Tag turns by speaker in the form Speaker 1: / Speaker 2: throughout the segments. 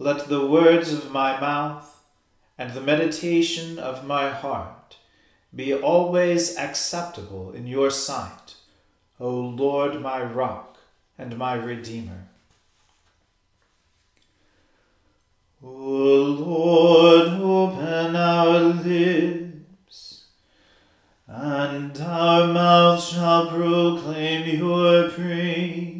Speaker 1: Let the words of my mouth and the meditation of my heart be always acceptable in your sight, O Lord, my rock and my redeemer. O Lord, open our lips, and our mouth shall proclaim your praise.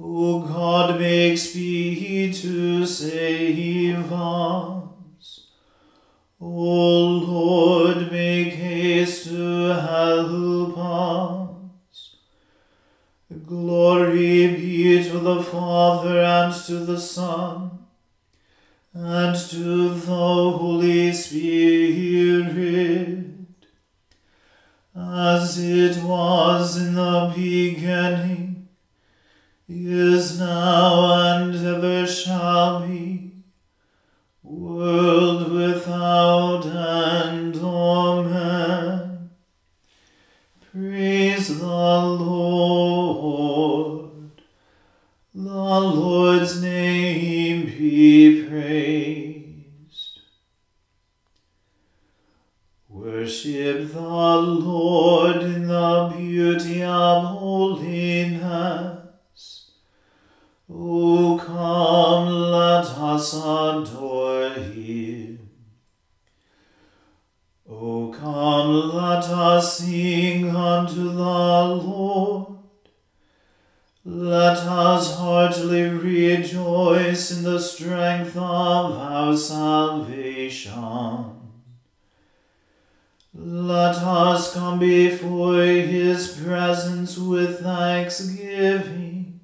Speaker 1: O God, make speed to save us. O Lord, make haste to help us. Glory be to the Father and to the Son and to the Lord. Strength of our salvation. Let us come before his presence with thanksgiving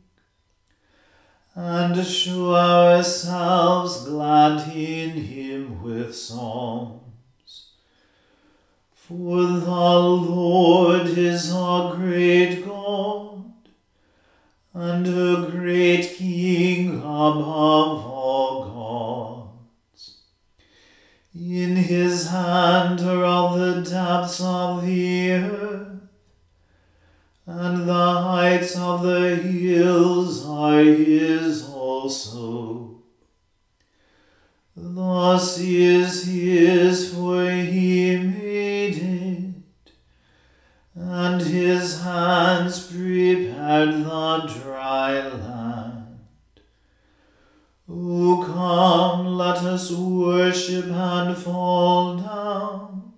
Speaker 1: and show ourselves glad in him with psalms. For the Lord is our great God, and a great King above all gods. In his hand are all the depths of the earth and the heights of the hills are his also. The is his, for he made it, and his hands prepared the dry land. Come, let us worship and fall down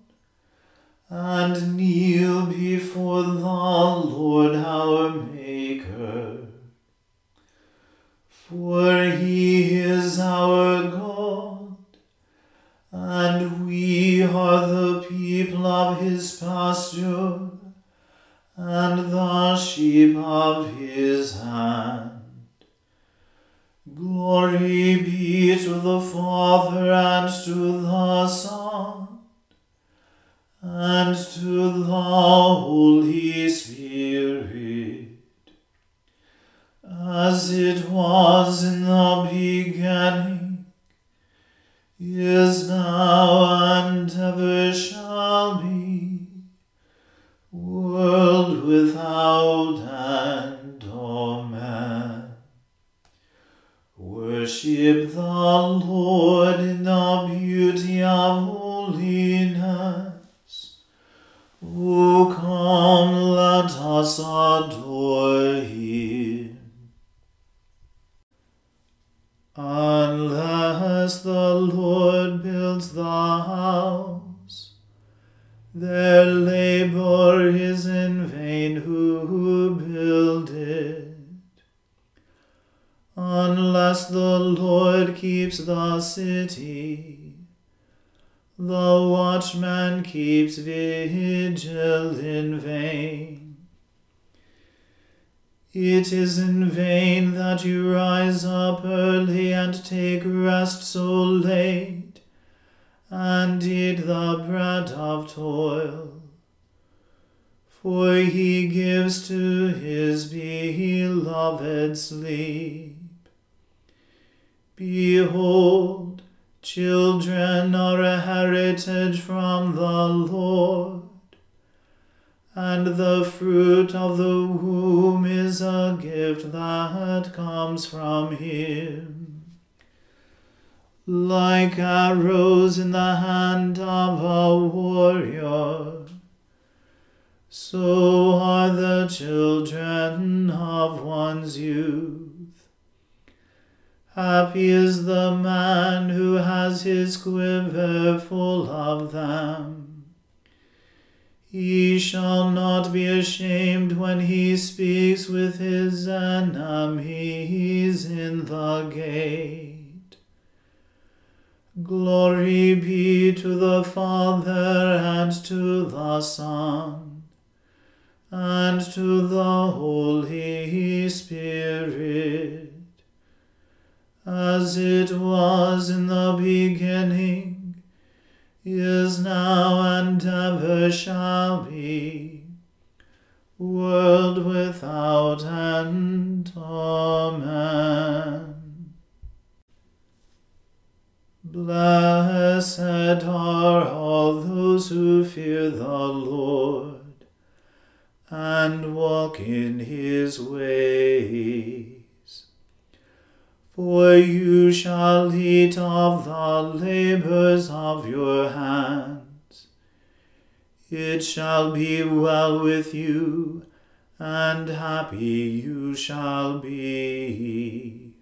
Speaker 1: and kneel before the Lord our Maker. For the city, the watchman keeps vigil in vain. It is in vain that you rise up early and take rest so late, and eat the bread of toil. For he gives to his beloved sleep. Behold, Children are a heritage from the Lord, and the fruit of the womb is a gift that comes from Him. like arrows in the hand of a warrior. So are the children of one's youth. Happy is the man who has his quiver full of them. He shall not be ashamed when he speaks with his enemies in the gate. Glory be to the Father and to the Son and to the Holy Spirit, as it was in the beginning, is now, and ever shall be, world without end. Amen. Blessed are all those who fear the Lord and walk in his ways. For you shall eat of the labors of your hands. It shall be well with you, and happy you shall be.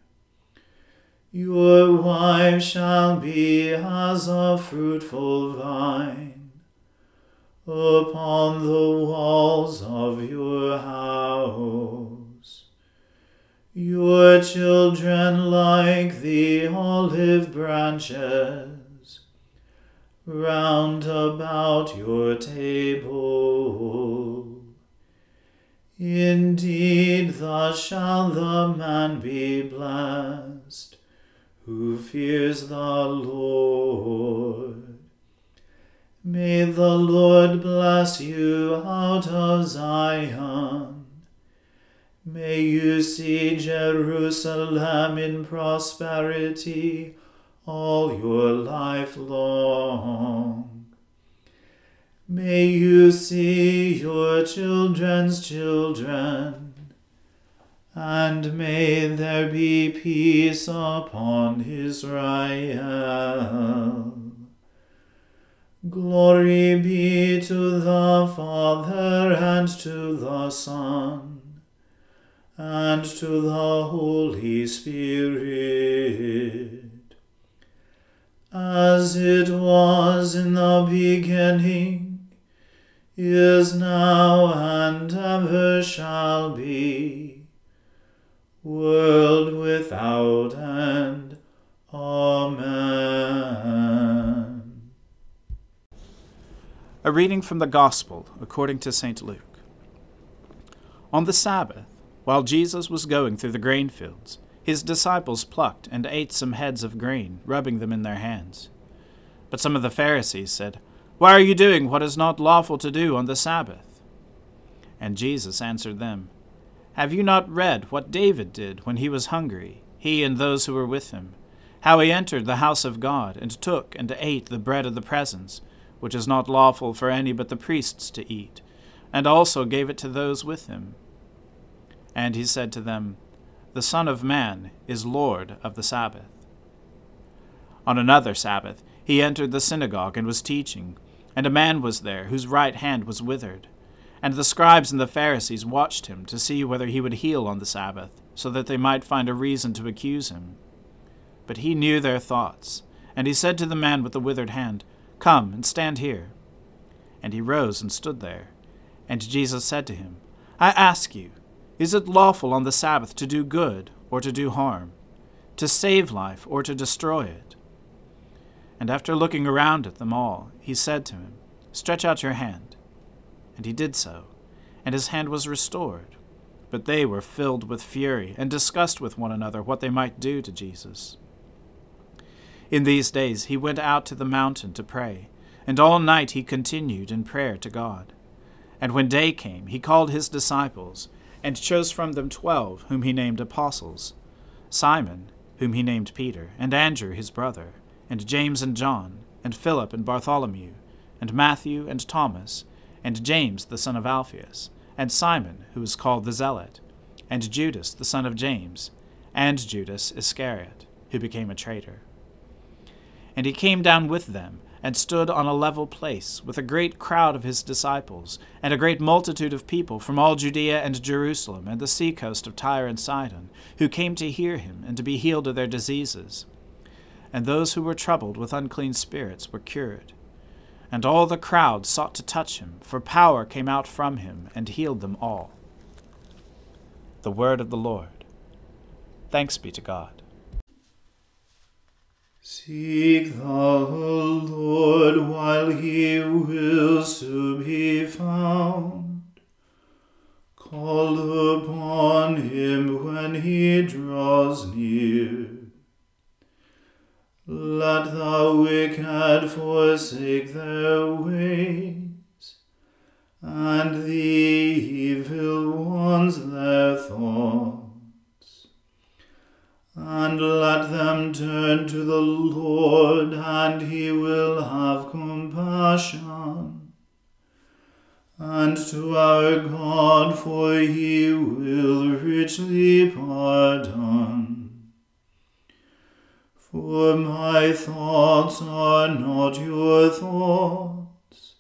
Speaker 1: Your wife shall be as a fruitful vine upon the walls of your house. Your children like the olive branches round about your table. Indeed, thus shall the man be blessed who fears the Lord. May the Lord bless you out of Zion. May you see Jerusalem in prosperity all your life long. May you see your children's children and may there be peace upon Israel. Glory be to the Father and to the Son and to the Holy Spirit, as it was in the beginning, is now, and ever shall be world without end. Amen.
Speaker 2: A reading from the Gospel according to St. Luke. On the Sabbath, while Jesus was going through the grain fields, his disciples plucked and ate some heads of grain, rubbing them in their hands. But some of the Pharisees said, Why are you doing what is not lawful to do on the Sabbath? And Jesus answered them, have you not read what David did when he was hungry, he and those who were with him? How he entered the house of God, and took and ate the bread of the presence, which is not lawful for any but the priests to eat, and also gave it to those with him. And he said to them, The Son of Man is Lord of the Sabbath. On another Sabbath he entered the synagogue and was teaching, and a man was there whose right hand was withered. And the scribes and the Pharisees watched him to see whether he would heal on the Sabbath, so that they might find a reason to accuse him. But he knew their thoughts, and he said to the man with the withered hand, Come and stand here. And he rose and stood there. And Jesus said to him, I ask you, is it lawful on the Sabbath to do good or to do harm, to save life or to destroy it? And after looking around at them all, he said to him, Stretch out your hand. And he did so, and his hand was restored. But they were filled with fury, and discussed with one another what they might do to Jesus. In these days he went out to the mountain to pray, and all night he continued in prayer to God. And when day came, he called his disciples, and chose from them twelve, whom he named apostles Simon, whom he named Peter, and Andrew his brother, and James and John, and Philip and Bartholomew, and Matthew and Thomas and James the son of Alphaeus, and Simon, who was called the Zealot, and Judas the son of James, and Judas Iscariot, who became a traitor. And he came down with them, and stood on a level place, with a great crowd of his disciples, and a great multitude of people from all Judea and Jerusalem, and the seacoast of Tyre and Sidon, who came to hear him, and to be healed of their diseases. And those who were troubled with unclean spirits were cured. And all the crowd sought to touch him, for power came out from him, and healed them all. The word of the Lord. Thanks be to God.
Speaker 1: Seek the Lord while he wills to be found. Call upon him when he draws near. Let the wicked forsake their ways, and the evil ones their thoughts and let them turn to the Lord, and he will have compassion. And to our God, for he will richly pardon. For my thoughts are not your thoughts,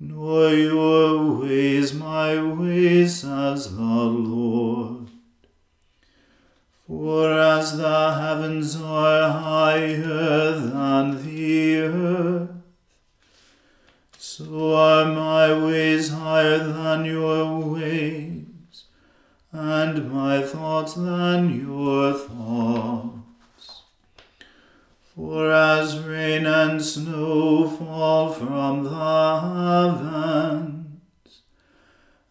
Speaker 1: nor your ways my ways, says the Lord. For as the heavens are higher than the earth, so are my ways higher than your ways, and my thoughts than your thoughts. For as rain and snow fall from the heavens,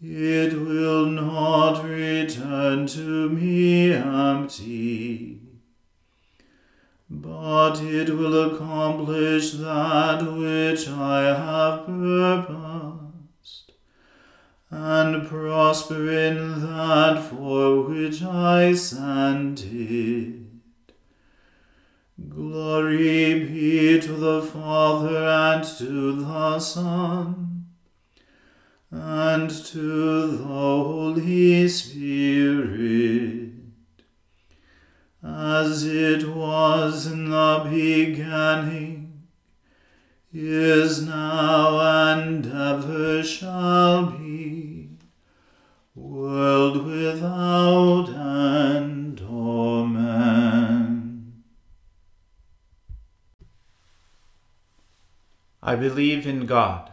Speaker 1: It will not return to me empty, but it will accomplish that which I have purposed, and prosper in that for which I sent it. Glory be to the Father and to the Son and to the Holy Spirit, as it was in the beginning, is now, and ever shall be, world without end. Amen.
Speaker 2: I believe in God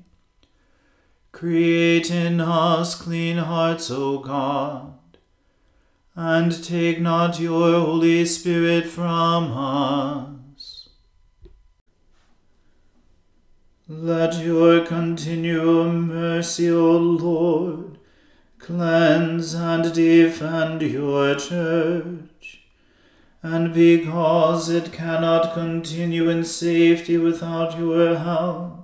Speaker 1: Create in us clean hearts, O God, and take not your Holy Spirit from us. Let your continual mercy, O Lord, cleanse and defend your church. And because it cannot continue in safety without your help,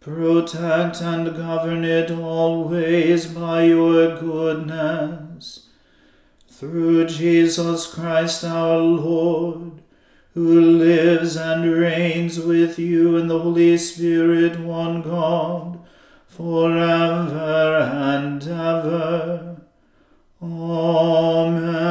Speaker 1: protect and govern it always by your goodness. Through Jesus Christ our Lord who lives and reigns with you in the Holy Spirit, one God, forever and ever. Amen.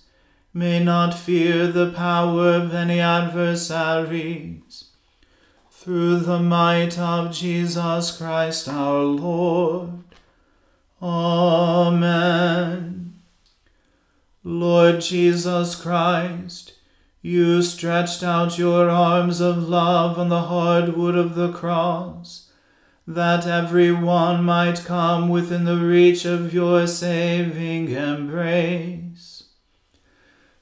Speaker 1: may not fear the power of any adversaries. Through the might of Jesus Christ our Lord. Amen. Lord Jesus Christ, you stretched out your arms of love on the hard wood of the cross, that every one might come within the reach of your saving embrace.